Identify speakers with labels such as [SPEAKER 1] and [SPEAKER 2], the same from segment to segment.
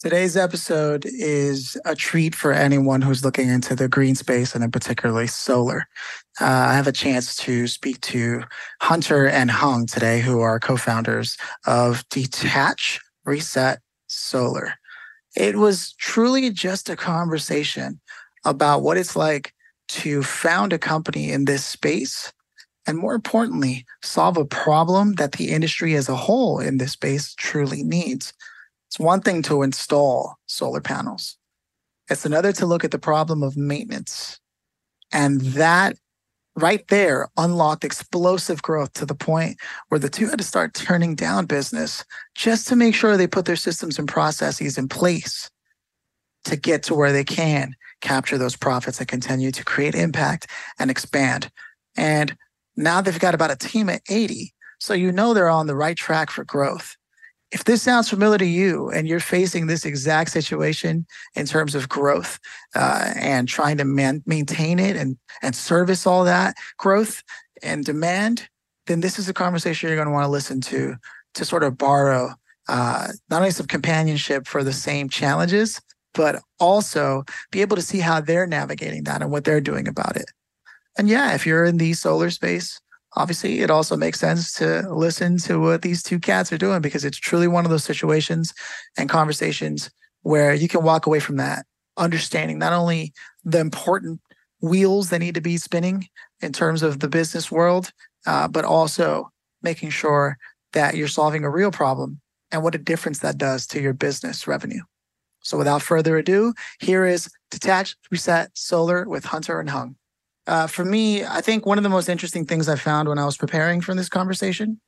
[SPEAKER 1] Today's episode is a treat for anyone who's looking into the green space and in particularly solar. Uh, I have a chance to speak to Hunter and Hung today, who are co-founders of Detach Reset Solar. It was truly just a conversation about what it's like to found a company in this space and more importantly, solve a problem that the industry as a whole in this space truly needs. It's one thing to install solar panels. It's another to look at the problem of maintenance. And that right there unlocked explosive growth to the point where the two had to start turning down business just to make sure they put their systems and processes in place to get to where they can capture those profits and continue to create impact and expand. And now they've got about a team of 80. So you know they're on the right track for growth if this sounds familiar to you and you're facing this exact situation in terms of growth uh, and trying to man- maintain it and, and service all that growth and demand, then this is a conversation you're going to want to listen to to sort of borrow uh, not only some companionship for the same challenges, but also be able to see how they're navigating that and what they're doing about it. And yeah, if you're in the solar space, obviously it also makes sense to listen to what these two cats are doing because it's truly one of those situations and conversations where you can walk away from that understanding not only the important wheels that need to be spinning in terms of the business world uh, but also making sure that you're solving a real problem and what a difference that does to your business revenue. So without further ado here is Detach Reset Solar with hunter and hung uh, for me, I think one of the most interesting things I found when I was preparing for this conversation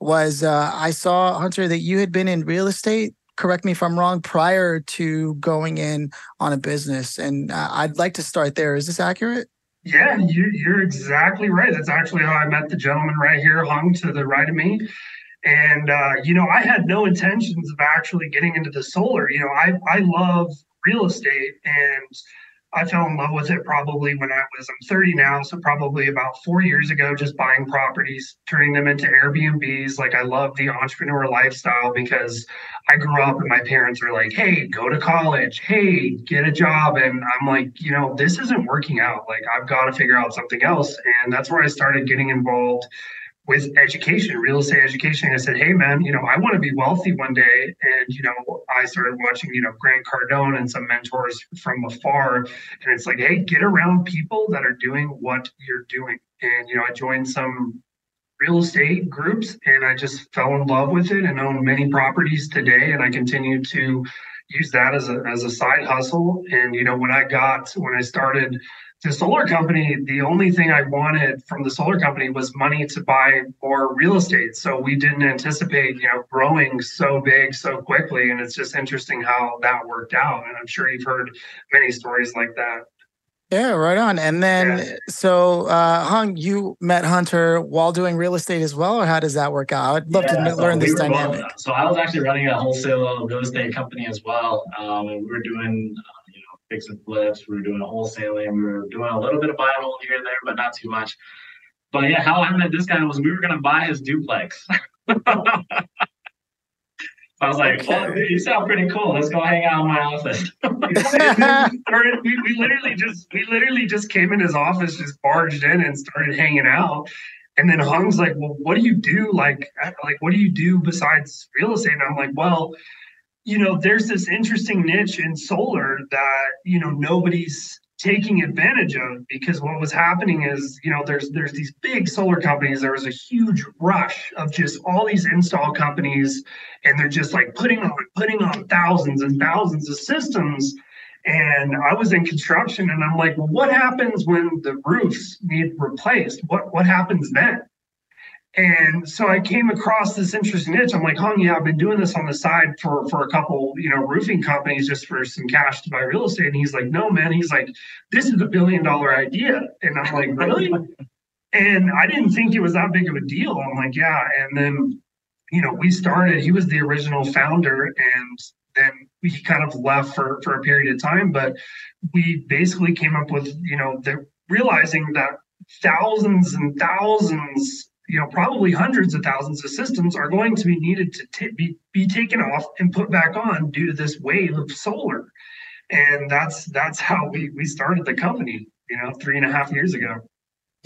[SPEAKER 1] was uh, I saw Hunter that you had been in real estate. Correct me if I'm wrong. Prior to going in on a business, and uh, I'd like to start there. Is this accurate?
[SPEAKER 2] Yeah, you, you're exactly right. That's actually how I met the gentleman right here, hung to the right of me. And uh, you know, I had no intentions of actually getting into the solar. You know, I I love real estate and I fell in love with it probably when I was, I'm 30 now, so probably about four years ago, just buying properties, turning them into Airbnbs. Like I love the entrepreneur lifestyle because I grew up and my parents were like, hey, go to college, hey, get a job. And I'm like, you know, this isn't working out. Like I've got to figure out something else. And that's where I started getting involved with education, real estate education. I said, hey, man, you know, I want to be wealthy one day. And, you know, I started watching, you know, Grant Cardone and some mentors from afar. And it's like, hey, get around people that are doing what you're doing. And, you know, I joined some real estate groups and I just fell in love with it and own many properties today. And I continue to use that as a, as a side hustle. And, you know, when I got, when I started, the solar company, the only thing I wanted from the solar company was money to buy more real estate. So we didn't anticipate, you know, growing so big so quickly. And it's just interesting how that worked out. And I'm sure you've heard many stories like that.
[SPEAKER 1] Yeah, right on. And then, yeah. so uh, Hung, you met Hunter while doing real estate as well, or how does that work out? I'd love yeah, to so learn this dynamic.
[SPEAKER 3] Both, so I was actually running a wholesale real estate company as well, um, and we were doing fix and flips. We were doing a wholesaling. We were doing a little bit of buy and hold here and there, but not too much. But yeah, how I met this guy was we were gonna buy his duplex. I was like, okay. well, you sound pretty cool. Let's go hang out in my office.
[SPEAKER 2] we, we literally just we literally just came in his office, just barged in and started hanging out. And then Hung's like, well, what do you do? Like, like what do you do besides real estate? And I'm like, well, you know, there's this interesting niche in solar that, you know, nobody's taking advantage of because what was happening is, you know, there's there's these big solar companies. There was a huge rush of just all these install companies, and they're just like putting on putting on thousands and thousands of systems. And I was in construction and I'm like, well, what happens when the roofs need replaced? What what happens then? And so I came across this interesting niche. I'm like, Hung, yeah, I've been doing this on the side for for a couple, you know, roofing companies just for some cash to buy real estate. And he's like, no, man. He's like, this is a billion dollar idea. And I'm like, really? and I didn't think it was that big of a deal. I'm like, yeah. And then, you know, we started. He was the original founder, and then he kind of left for for a period of time. But we basically came up with, you know, the realizing that thousands and thousands you know probably hundreds of thousands of systems are going to be needed to t- be, be taken off and put back on due to this wave of solar. And that's that's how we we started the company you know three and a half years ago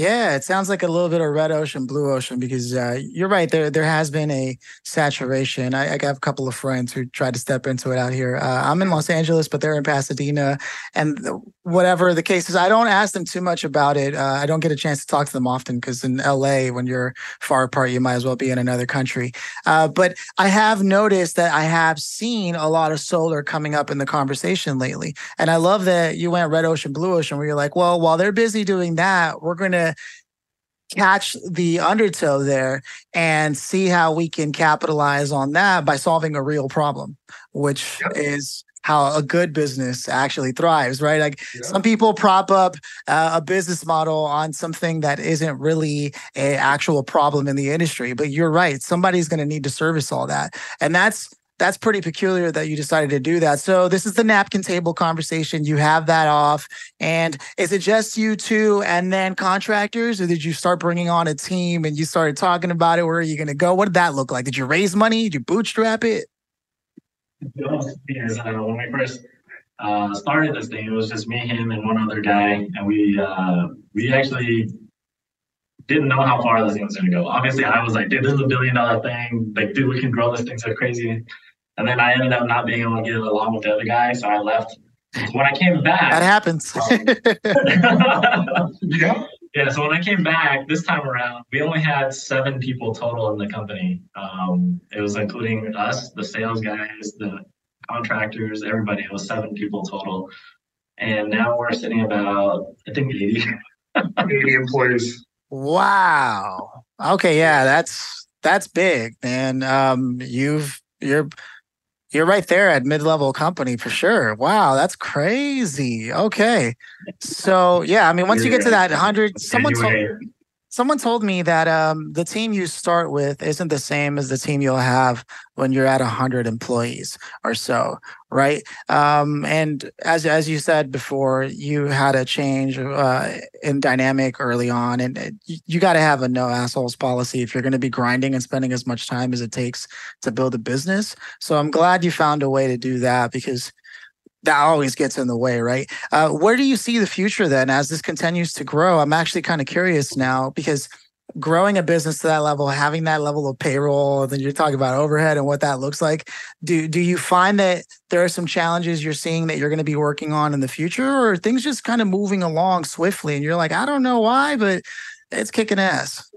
[SPEAKER 1] yeah, it sounds like a little bit of red ocean, blue ocean, because uh, you're right. There, there has been a saturation. I, I, have a couple of friends who tried to step into it out here. Uh, I'm in Los Angeles, but they're in Pasadena, and whatever the case is, I don't ask them too much about it. Uh, I don't get a chance to talk to them often because in LA, when you're far apart, you might as well be in another country. Uh, but I have noticed that I have seen a lot of solar coming up in the conversation lately, and I love that you went red ocean, blue ocean, where you're like, well, while they're busy doing that, we're going to catch the undertow there and see how we can capitalize on that by solving a real problem, which yep. is how a good business actually thrives, right? Like some people prop up uh, a business model on something that isn't really a actual problem in the industry, but you're right. Somebody's going to need to service all that. And that's that's pretty peculiar that you decided to do that. So this is the napkin table conversation. You have that off. And is it just you two and then contractors, or did you start bringing on a team and you started talking about it? Where are you going to go? What did that look like? Did you raise money? Did you bootstrap it?
[SPEAKER 3] Uh, when we first uh, started this thing, it was just me, him, and one other guy, and we uh, we actually didn't know how far this thing was going to go. Obviously, I was like, dude, this is a billion dollar thing. Like, dude, we can grow this thing so crazy. And then I ended up not being able to get along with the other guy, so I left. When I came back,
[SPEAKER 1] that happens.
[SPEAKER 3] Um, yeah. Yeah. So when I came back this time around, we only had seven people total in the company. Um, it was including us, the sales guys, the contractors, everybody. It was seven people total. And now we're sitting about, I think, 80.
[SPEAKER 2] 80 employees.
[SPEAKER 1] Wow. Okay. Yeah. That's, that's big, man. Um, you've, you're, you're right there at mid-level company for sure. Wow, that's crazy. Okay. So yeah, I mean, once you get to that hundred, someone told someone told me that um, the team you start with isn't the same as the team you'll have when you're at 100 employees or so right? Um, and as as you said before you had a change uh, in dynamic early on and you, you got to have a no assholes policy if you're going to be grinding and spending as much time as it takes to build a business. So i'm glad you found a way to do that because that always gets in the way, right? Uh, where do you see the future then as this continues to grow? I'm actually kind of curious now because growing a business to that level, having that level of payroll, then you're talking about overhead and what that looks like. Do do you find that there are some challenges you're seeing that you're going to be working on in the future, or things just kind of moving along swiftly and you're like, I don't know why, but it's kicking ass?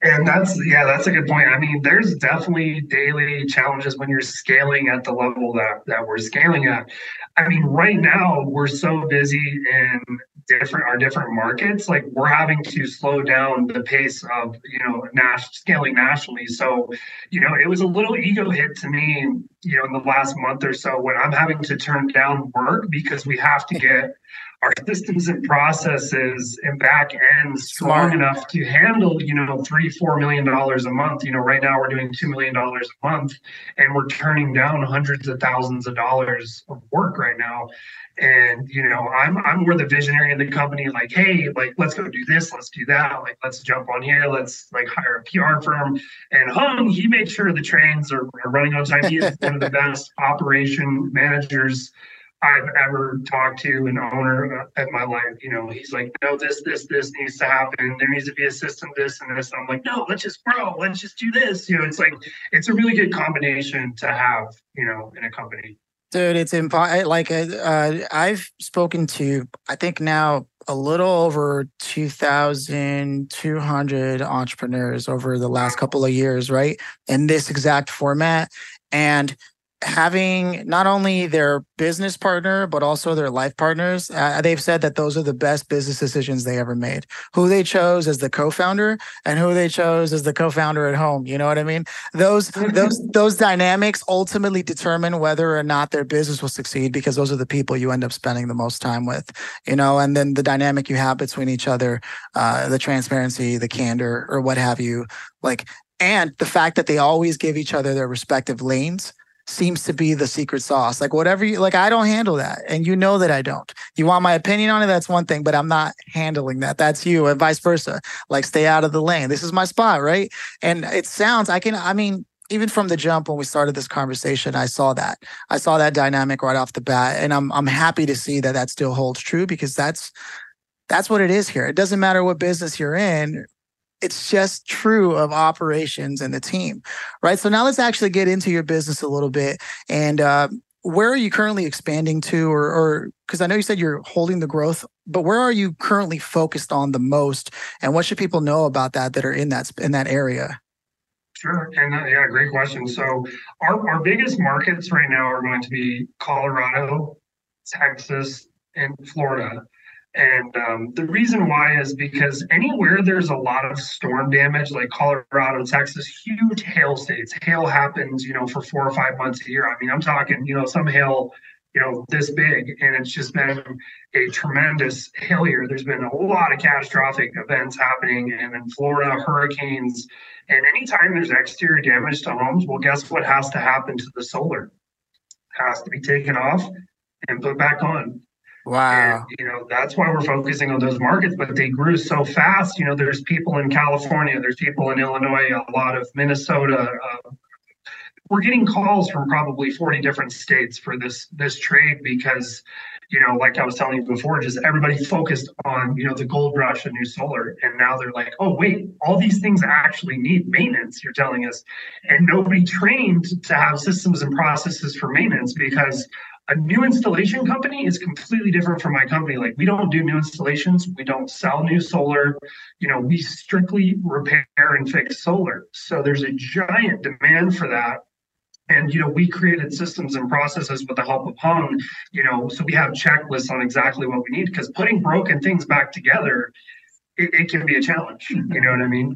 [SPEAKER 2] And that's yeah, that's a good point. I mean, there's definitely daily challenges when you're scaling at the level that that we're scaling at. I mean, right now we're so busy in different our different markets, like we're having to slow down the pace of you know nas- scaling nationally. So, you know, it was a little ego hit to me, you know, in the last month or so when I'm having to turn down work because we have to get our systems and processes and back end strong enough to handle, you know, three, four million dollars a month. You know, right now we're doing two million dollars a month and we're turning down hundreds of thousands of dollars of work right now. And you know, I'm I'm more the visionary in the company, like, hey, like let's go do this, let's do that, like let's jump on here, let's like hire a PR firm. And Hung, he made sure the trains are, are running on time. He is of the best operation managers I've ever talked to an owner at my life. You know, he's like, no, this, this, this needs to happen. There needs to be a system, this and this. And I'm like, no, let's just grow. Let's just do this. You know, it's like, it's a really good combination to have, you know, in a company.
[SPEAKER 1] Dude, it's impossible. Like, uh, I've spoken to, I think now a little over 2,200 entrepreneurs over the last couple of years, right? In this exact format. And having not only their business partner but also their life partners uh, they've said that those are the best business decisions they ever made. Who they chose as the co-founder and who they chose as the co-founder at home you know what i mean? Those those those dynamics ultimately determine whether or not their business will succeed because those are the people you end up spending the most time with you know? And then the dynamic you have between each other uh, the transparency the candor or what have you like and the fact that they always give each other their respective lanes seems to be the secret sauce. Like whatever you like, I don't handle that. And you know that I don't. You want my opinion on it, that's one thing, but I'm not handling that. That's you, and vice versa. Like stay out of the lane. This is my spot, right? And it sounds, I can, I mean, even from the jump when we started this conversation, I saw that. I saw that dynamic right off the bat, and I'm I'm happy to see that that still holds true because that's that's what it is here. It doesn't matter what business you're in. It's just true of operations and the team, right? So now let's actually get into your business a little bit. And uh, where are you currently expanding to, or because I know you said you're holding the growth, but where are you currently focused on the most, and what should people know about that that are in that in that area?
[SPEAKER 2] Sure. And uh, yeah, great question. So our, our biggest markets right now are going to be Colorado, Texas, and Florida. And um, the reason why is because anywhere there's a lot of storm damage, like Colorado, Texas, huge hail states, hail happens, you know, for four or five months a year. I mean, I'm talking, you know, some hail, you know, this big, and it's just been a tremendous hail year. There's been a lot of catastrophic events happening, and in Florida, hurricanes. And anytime there's exterior damage to homes, well, guess what has to happen to the solar? It has to be taken off and put back on.
[SPEAKER 1] Wow.
[SPEAKER 2] And, you know, that's why we're focusing on those markets, but they grew so fast. You know, there's people in California, there's people in Illinois, a lot of Minnesota. Uh, we're getting calls from probably 40 different states for this this trade because, you know, like I was telling you before, just everybody focused on, you know, the gold rush and new solar. And now they're like, oh, wait, all these things actually need maintenance, you're telling us. And nobody trained to have systems and processes for maintenance because a new installation company is completely different from my company. Like we don't do new installations, we don't sell new solar. You know, we strictly repair and fix solar. So there's a giant demand for that. And you know, we created systems and processes with the help of Hung. You know, so we have checklists on exactly what we need because putting broken things back together, it, it can be a challenge. You know what I mean?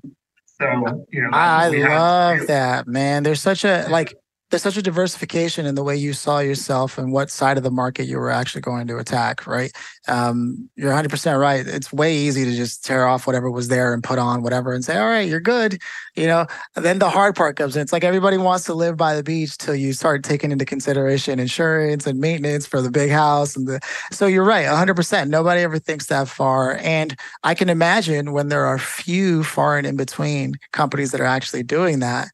[SPEAKER 2] So you know,
[SPEAKER 1] I love that, man. There's such a like there's such a diversification in the way you saw yourself and what side of the market you were actually going to attack, right? Um, you're 100% right. It's way easy to just tear off whatever was there and put on whatever and say, all right, you're good. You know, and then the hard part comes in. It's like everybody wants to live by the beach till you start taking into consideration insurance and maintenance for the big house. And the, so you're right, 100%. Nobody ever thinks that far. And I can imagine when there are few far and in between companies that are actually doing that,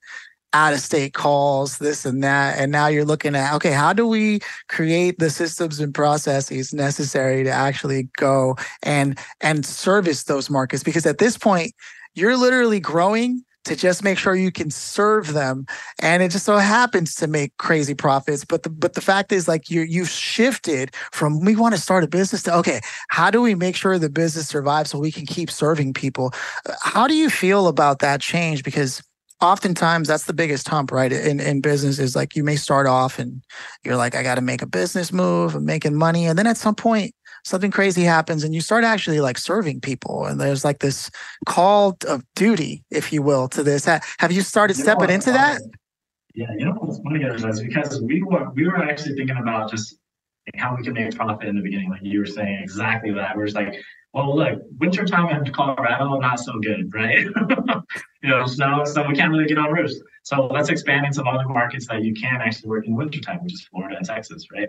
[SPEAKER 1] out of state calls, this and that. And now you're looking at, okay, how do we create the systems and processes necessary to actually go and and service those markets? Because at this point, you're literally growing to just make sure you can serve them and it just so happens to make crazy profits but the but the fact is like you you've shifted from we want to start a business to okay how do we make sure the business survives so we can keep serving people uh, how do you feel about that change because oftentimes that's the biggest hump, right? In in business is like you may start off and you're like, I got to make a business move, I'm making money, and then at some point something crazy happens and you start actually like serving people, and there's like this call of duty, if you will, to this. Have you started you stepping into that?
[SPEAKER 3] Um, yeah, you know what's funny is because we were we were actually thinking about just how we can make profit in the beginning, like you were saying exactly that. We're just like, well, look, wintertime in Colorado, not so good, right? you know, snow, so we can't really get on roofs. So let's expand in some other markets that you can actually work in wintertime, which is Florida and Texas, right?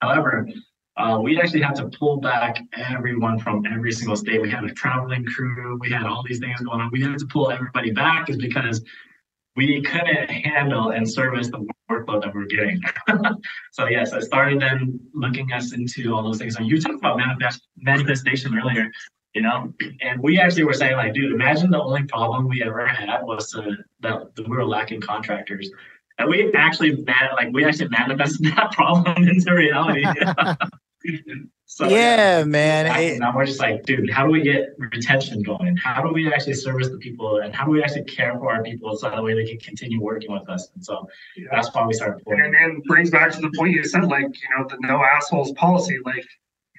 [SPEAKER 3] However, uh, we actually had to pull back everyone from every single state. We had a traveling crew. We had all these things going on. We had to pull everybody back is because we couldn't handle and service the workload that we're getting. so yes, I started then looking us into all those things. And you talked about manifest manifestation earlier, you know, and we actually were saying like, dude, imagine the only problem we ever had was uh, that we were lacking contractors. And we actually man, like we actually manifested that problem into reality.
[SPEAKER 1] So yeah, yeah man.
[SPEAKER 3] It, now we're just like, dude, how do we get retention going? How do we actually service the people, and how do we actually care for our people so that way they can continue working with us? And so yeah. that's why we started.
[SPEAKER 2] And then brings back to the point you said, like you know, the no assholes policy. Like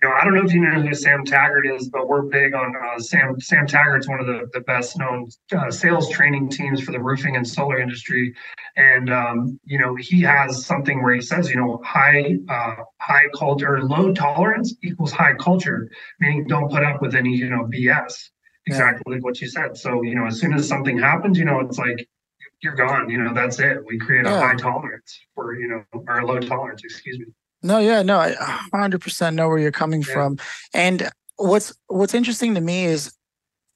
[SPEAKER 2] you know, I don't know if you know who Sam Taggart is, but we're big on uh, Sam. Sam Taggart's one of the, the best known uh, sales training teams for the roofing and solar industry, and um, you know he has something where he says, you know, high uh, high culture, low tolerance equals high culture, meaning don't put up with any you know BS. Exactly yeah. like what you said. So you know, as soon as something happens, you know, it's like you're gone. You know, that's it. We create a high tolerance for you know or low tolerance. Excuse me.
[SPEAKER 1] No, yeah, no, I 100% know where you're coming yeah. from. And what's what's interesting to me is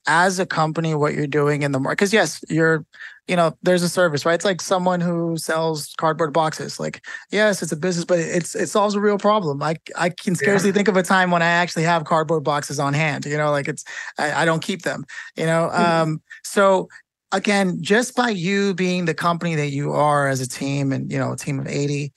[SPEAKER 1] as a company what you're doing in the market because yes you're you know there's a service right it's like someone who sells cardboard boxes like yes it's a business but it's it solves a real problem i i can scarcely yeah. think of a time when i actually have cardboard boxes on hand you know like it's i, I don't keep them you know mm-hmm. um so again just by you being the company that you are as a team and you know a team of 80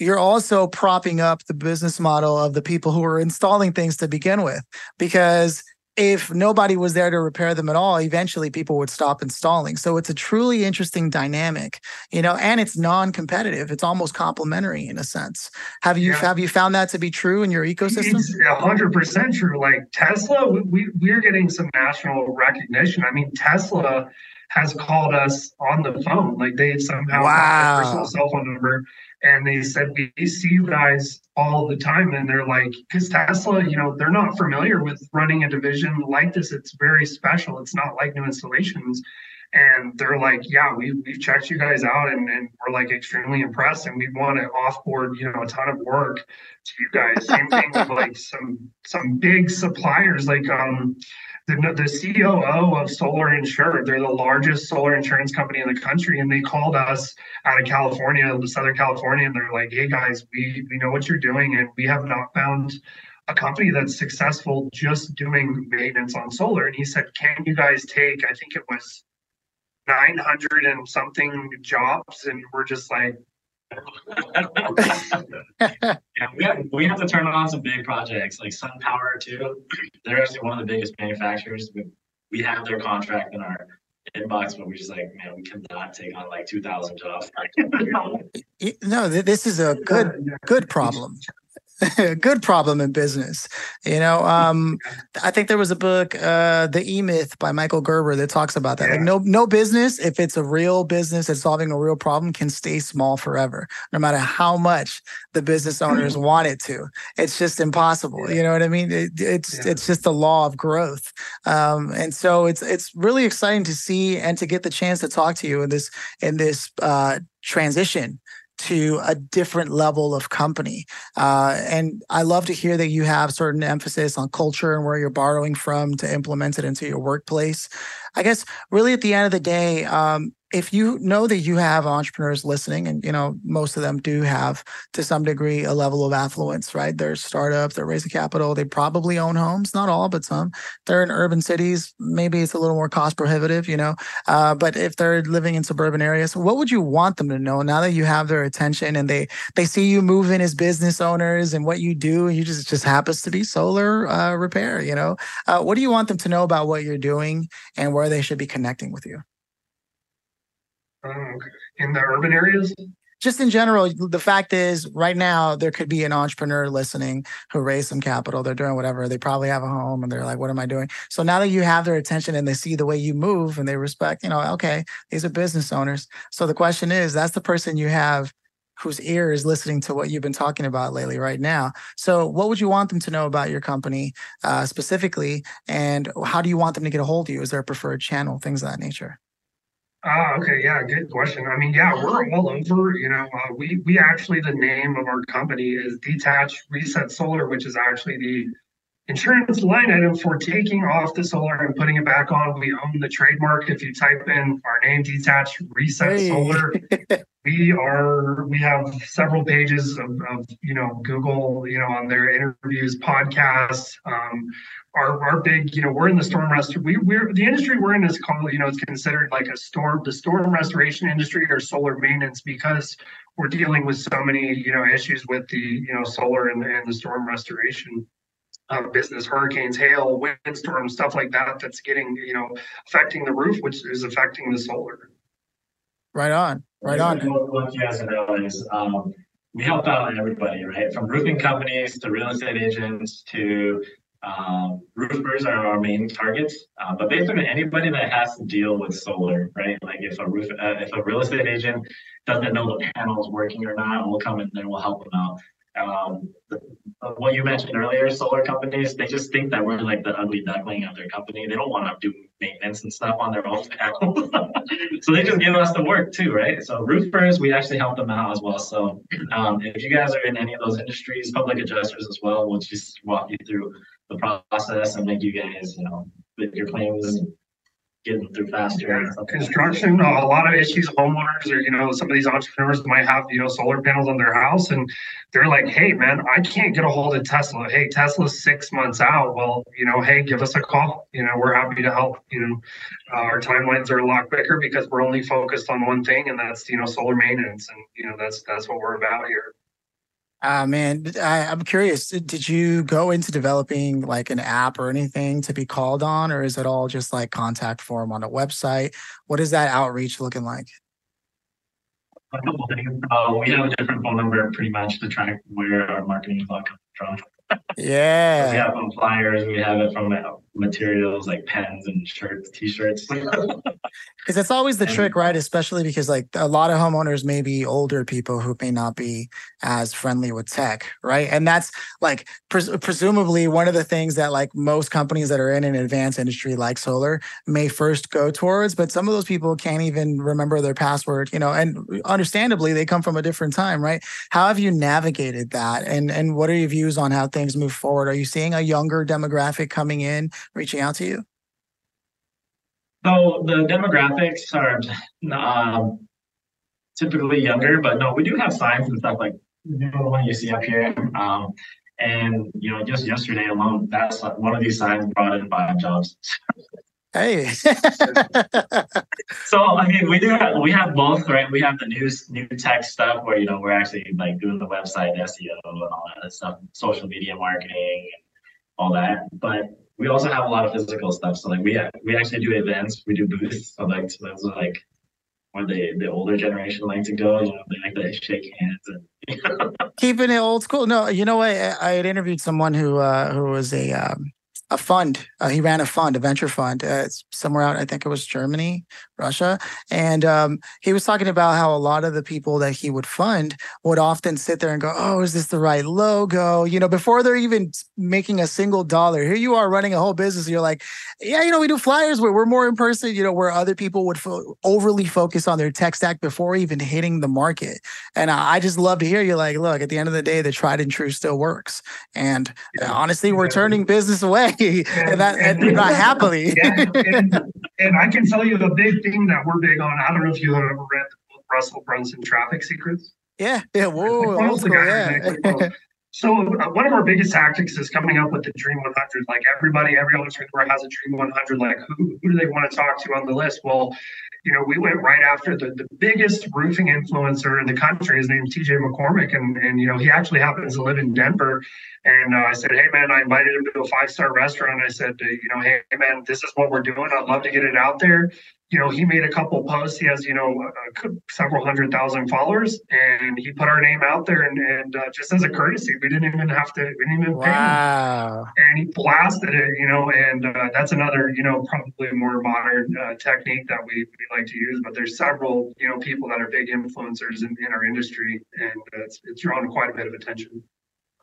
[SPEAKER 1] you're also propping up the business model of the people who are installing things to begin with because if nobody was there to repair them at all, eventually people would stop installing. So it's a truly interesting dynamic, you know, and it's non-competitive. It's almost complementary in a sense. Have you yeah. have you found that to be true in your ecosystem?
[SPEAKER 2] It's hundred percent true. Like Tesla, we we're getting some national recognition. I mean, Tesla has called us on the phone. Like they somehow wow. got personal cell phone number and they said we see you guys all the time. And they're like because tesla you know they're not familiar with running a division like this. It's very special. It's not like new installations and they're like yeah we, we've checked you guys out and, and we're like extremely impressed and we want to offboard you know a ton of work to you guys same thing with like some some big suppliers like um the, the COO of Solar Insured. They're the largest solar insurance company in the country, and they called us out of California, the Southern California, and they're like, "Hey guys, we we know what you're doing, and we have not found." a company that's successful just doing maintenance on solar. And he said, Can you guys take, I think it was 900 and something jobs? And we're just like,
[SPEAKER 3] yeah, we have, we have to turn on some big projects like SunPower too. They're actually one of the biggest manufacturers. We, we have their contract in our inbox, but we're just like, man, we cannot take on like 2,000 jobs.
[SPEAKER 1] no, this is a good good problem. good problem in business. You know, um, I think there was a book, uh, The E Myth by Michael Gerber that talks about that. Yeah. Like no, no business, if it's a real business that's solving a real problem, can stay small forever, no matter how much the business owners want it to. It's just impossible. Yeah. You know what I mean? It, it's yeah. it's just the law of growth. Um, and so it's it's really exciting to see and to get the chance to talk to you in this in this uh, transition to a different level of company. Uh, and I love to hear that you have certain emphasis on culture and where you're borrowing from to implement it into your workplace. I guess really at the end of the day, um, if you know that you have entrepreneurs listening and you know most of them do have to some degree a level of affluence right? They're startups they're raising capital they probably own homes not all but some. They're in urban cities maybe it's a little more cost prohibitive you know? Uh, but if they're living in suburban areas what would you want them to know now that you have their attention and they they see you moving as business owners and what you do and you just just happens to be solar uh, repair you know? Uh, what do you want them to know about what you're doing and where they should be connecting with you
[SPEAKER 2] in the urban areas?
[SPEAKER 1] Just in general, the fact is, right now, there could be an entrepreneur listening who raised some capital. They're doing whatever. They probably have a home and they're like, what am I doing? So now that you have their attention and they see the way you move and they respect, you know, okay, these are business owners. So the question is, that's the person you have whose ear is listening to what you've been talking about lately right now. So, what would you want them to know about your company uh, specifically, and how do you want them to get a hold of you? Is there a preferred channel, things of that nature?
[SPEAKER 2] Ah, okay, yeah, good question. I mean, yeah, we're all over. You know, uh, we we actually the name of our company is Detach Reset Solar, which is actually the insurance line item for taking off the solar and putting it back on. We own the trademark. If you type in our name, Detached Reset hey. Solar, we are we have several pages of, of you know Google, you know, on their interviews, podcasts. Um, our, our big, you know, we're in the storm rest. We we're the industry we're in is called, you know, it's considered like a storm, the storm restoration industry or solar maintenance because we're dealing with so many, you know, issues with the, you know, solar and, and the storm restoration uh, business, hurricanes, hail, windstorms, stuff like that. That's getting, you know, affecting the roof, which is affecting the solar.
[SPEAKER 1] Right on, right on.
[SPEAKER 3] What you guys know is um, we help out everybody, right? From roofing companies to real estate agents to um, roofers are our main targets, uh, but basically anybody that has to deal with solar, right? Like if a roof, uh, if a real estate agent doesn't know the panel is working or not, we'll come in and we'll help them out. um, the, what you mentioned earlier, solar companies, they just think that we're like the ugly duckling of their company. They don't want to do maintenance and stuff on their own so they just give us the work too, right? So roofers, we actually help them out as well. So um, if you guys are in any of those industries, public adjusters as well, we'll just walk you through the process and make you guys, you know, with your claims getting through faster.
[SPEAKER 2] Construction, a lot of issues, homeowners or, you know, some of these entrepreneurs might have, you know, solar panels on their house and they're like, hey, man, I can't get a hold of Tesla. Hey, Tesla's six months out. Well, you know, hey, give us a call. You know, we're happy to help. You know, uh, our timelines are a lot quicker because we're only focused on one thing and that's, you know, solar maintenance. And, you know, that's, that's what we're about here.
[SPEAKER 1] Uh, man, I, I'm curious. Did you go into developing like an app or anything to be called on, or is it all just like contact form on a website? What is that outreach looking like?
[SPEAKER 3] A couple things. Uh, we have a different phone number pretty much to track where our marketing is coming from.
[SPEAKER 1] Yeah.
[SPEAKER 3] we have from flyers, we have it from uh, materials like pens and shirts, t-shirts.
[SPEAKER 1] Because it's always the trick, right? Especially because like a lot of homeowners may be older people who may not be as friendly with tech, right? And that's like pres- presumably one of the things that like most companies that are in an advanced industry like solar may first go towards. But some of those people can't even remember their password, you know, and understandably they come from a different time, right? How have you navigated that? And and what are your views on how things move forward? Are you seeing a younger demographic coming in, reaching out to you?
[SPEAKER 3] So the demographics are um, typically younger, but no, we do have signs and stuff like the one you see up here. Um, and you know, just yesterday alone, that's one of these signs brought in by jobs.
[SPEAKER 1] Hey.
[SPEAKER 3] so I mean, we do have we have both, right? We have the new new tech stuff where you know we're actually like doing the website SEO and all that stuff, social media marketing, and all that. But we also have a lot of physical stuff. So like we we actually do events, we do booths. So like so those are like where the the older generation like to go. You know, they like to shake hands and
[SPEAKER 1] keeping it old school. No, you know what? I, I had interviewed someone who uh, who was a um, a fund. Uh, he ran a fund, a venture fund, uh, somewhere out. I think it was Germany, Russia, and um, he was talking about how a lot of the people that he would fund would often sit there and go, "Oh, is this the right logo?" You know, before they're even making a single dollar. Here you are running a whole business. you're like, "Yeah, you know, we do flyers. We're, we're more in person." You know, where other people would fo- overly focus on their tech stack before even hitting the market. And I, I just love to hear you like, look, at the end of the day, the tried and true still works. And yeah. honestly, we're turning business away and, that and, and not happily.
[SPEAKER 2] Yeah, and, and, I can tell you the big thing that we're big on. I don't know if you have ever read Russell Brunson Traffic Secrets.
[SPEAKER 1] Yeah, yeah, whoa, old school, yeah.
[SPEAKER 2] So uh, one of our biggest tactics is coming up with the Dream 100. Like everybody, every entrepreneur has a Dream 100. Like who, who do they want to talk to on the list? Well, you know, we went right after the, the biggest roofing influencer in the country. His name's TJ McCormick, and and you know he actually happens to live in Denver. And uh, I said, hey man, I invited him to a five star restaurant. I said, you know, hey man, this is what we're doing. I'd love to get it out there you know, he made a couple posts. He has, you know, uh, several hundred thousand followers, and he put our name out there. And, and uh, just as a courtesy, we didn't even have to, we didn't even wow. pay him. And he blasted it, you know, and uh, that's another, you know, probably more modern uh, technique that we, we like to use. But there's several, you know, people that are big influencers in, in our industry, and it's, it's drawn quite a bit of attention.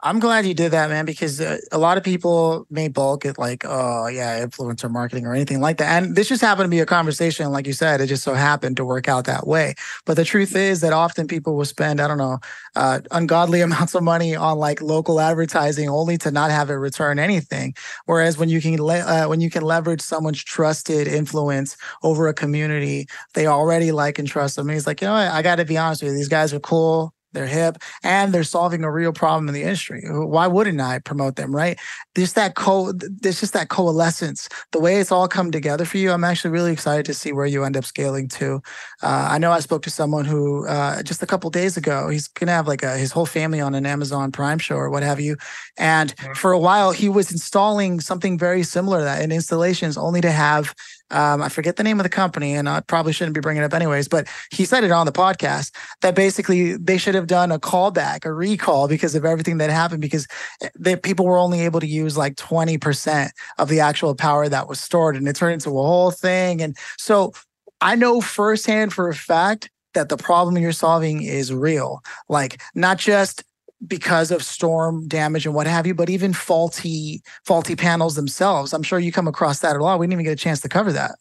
[SPEAKER 1] I'm glad you did that, man, because uh, a lot of people may bulk at like, oh, yeah, influencer marketing or anything like that. And this just happened to be a conversation. Like you said, it just so happened to work out that way. But the truth is that often people will spend, I don't know, uh, ungodly amounts of money on like local advertising only to not have it return anything. Whereas when you can, le- uh, when you can leverage someone's trusted influence over a community, they already like and trust them. And he's like, you know what? I got to be honest with you. These guys are cool they're hip, and they're solving a real problem in the industry. Why wouldn't I promote them, right? There's that co there's just that coalescence. The way it's all come together for you, I'm actually really excited to see where you end up scaling to. Uh, I know I spoke to someone who uh, just a couple days ago, he's gonna have like a, his whole family on an Amazon Prime show or what have you. And for a while, he was installing something very similar to that in installations, only to have um, I forget the name of the company, and I probably shouldn't be bringing it up anyways. But he said it on the podcast that basically they should have done a callback, a recall because of everything that happened, because eh, the people were only able to use like twenty percent of the actual power that was stored, and it turned into a whole thing. And so I know firsthand for a fact that the problem you're solving is real. Like not just because of storm damage and what have you, but even faulty faulty panels themselves. I'm sure you come across that a lot. We didn't even get a chance to cover that.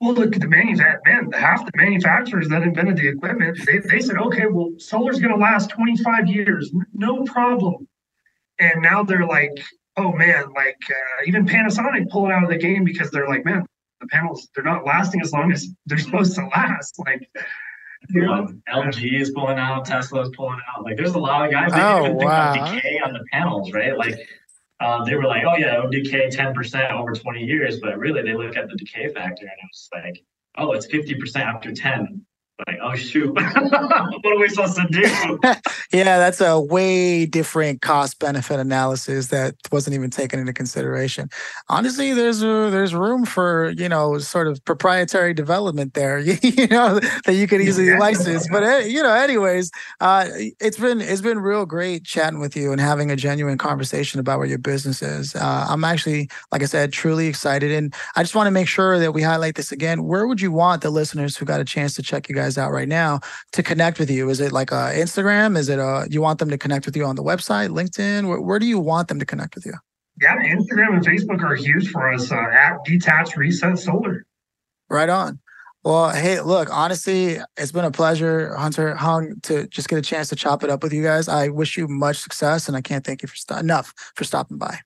[SPEAKER 2] Well, look at the manufacturer. Man, half the manufacturers that invented the equipment, they, they said, okay, well, solar's going to last 25 years, no problem. And now they're like, oh man, like uh, even Panasonic pulling out of the game because they're like, man, the panels they're not lasting as long as they're supposed to last. Like,
[SPEAKER 3] know, LG is pulling out, Tesla is pulling out. Like, there's a lot of guys.
[SPEAKER 1] They oh, even think wow.
[SPEAKER 3] decay on the panels, right? Like, um, they were like, oh yeah, it'll decay 10% over 20 years, but really they look at the decay factor and it was like, oh, it's 50% after 10 like, oh shoot, what are we supposed to do?
[SPEAKER 1] yeah, that's a way different cost benefit analysis that wasn't even taken into consideration. Honestly, there's a, there's room for you know sort of proprietary development there, you know that you could easily license. But eh, you know, anyways, uh, it's been it's been real great chatting with you and having a genuine conversation about where your business is. Uh, I'm actually, like I said, truly excited, and I just want to make sure that we highlight this again. Where would you want the listeners who got a chance to check you guys? Guys out right now to connect with you? Is it like a Instagram? Is it a you want them to connect with you on the website, LinkedIn? Where, where do you want them to connect with you?
[SPEAKER 2] Yeah, Instagram and Facebook are huge for us uh, at Detach Reset Solar.
[SPEAKER 1] Right on. Well, hey, look, honestly, it's been a pleasure, Hunter Hung, to just get a chance to chop it up with you guys. I wish you much success, and I can't thank you for st- enough for stopping by.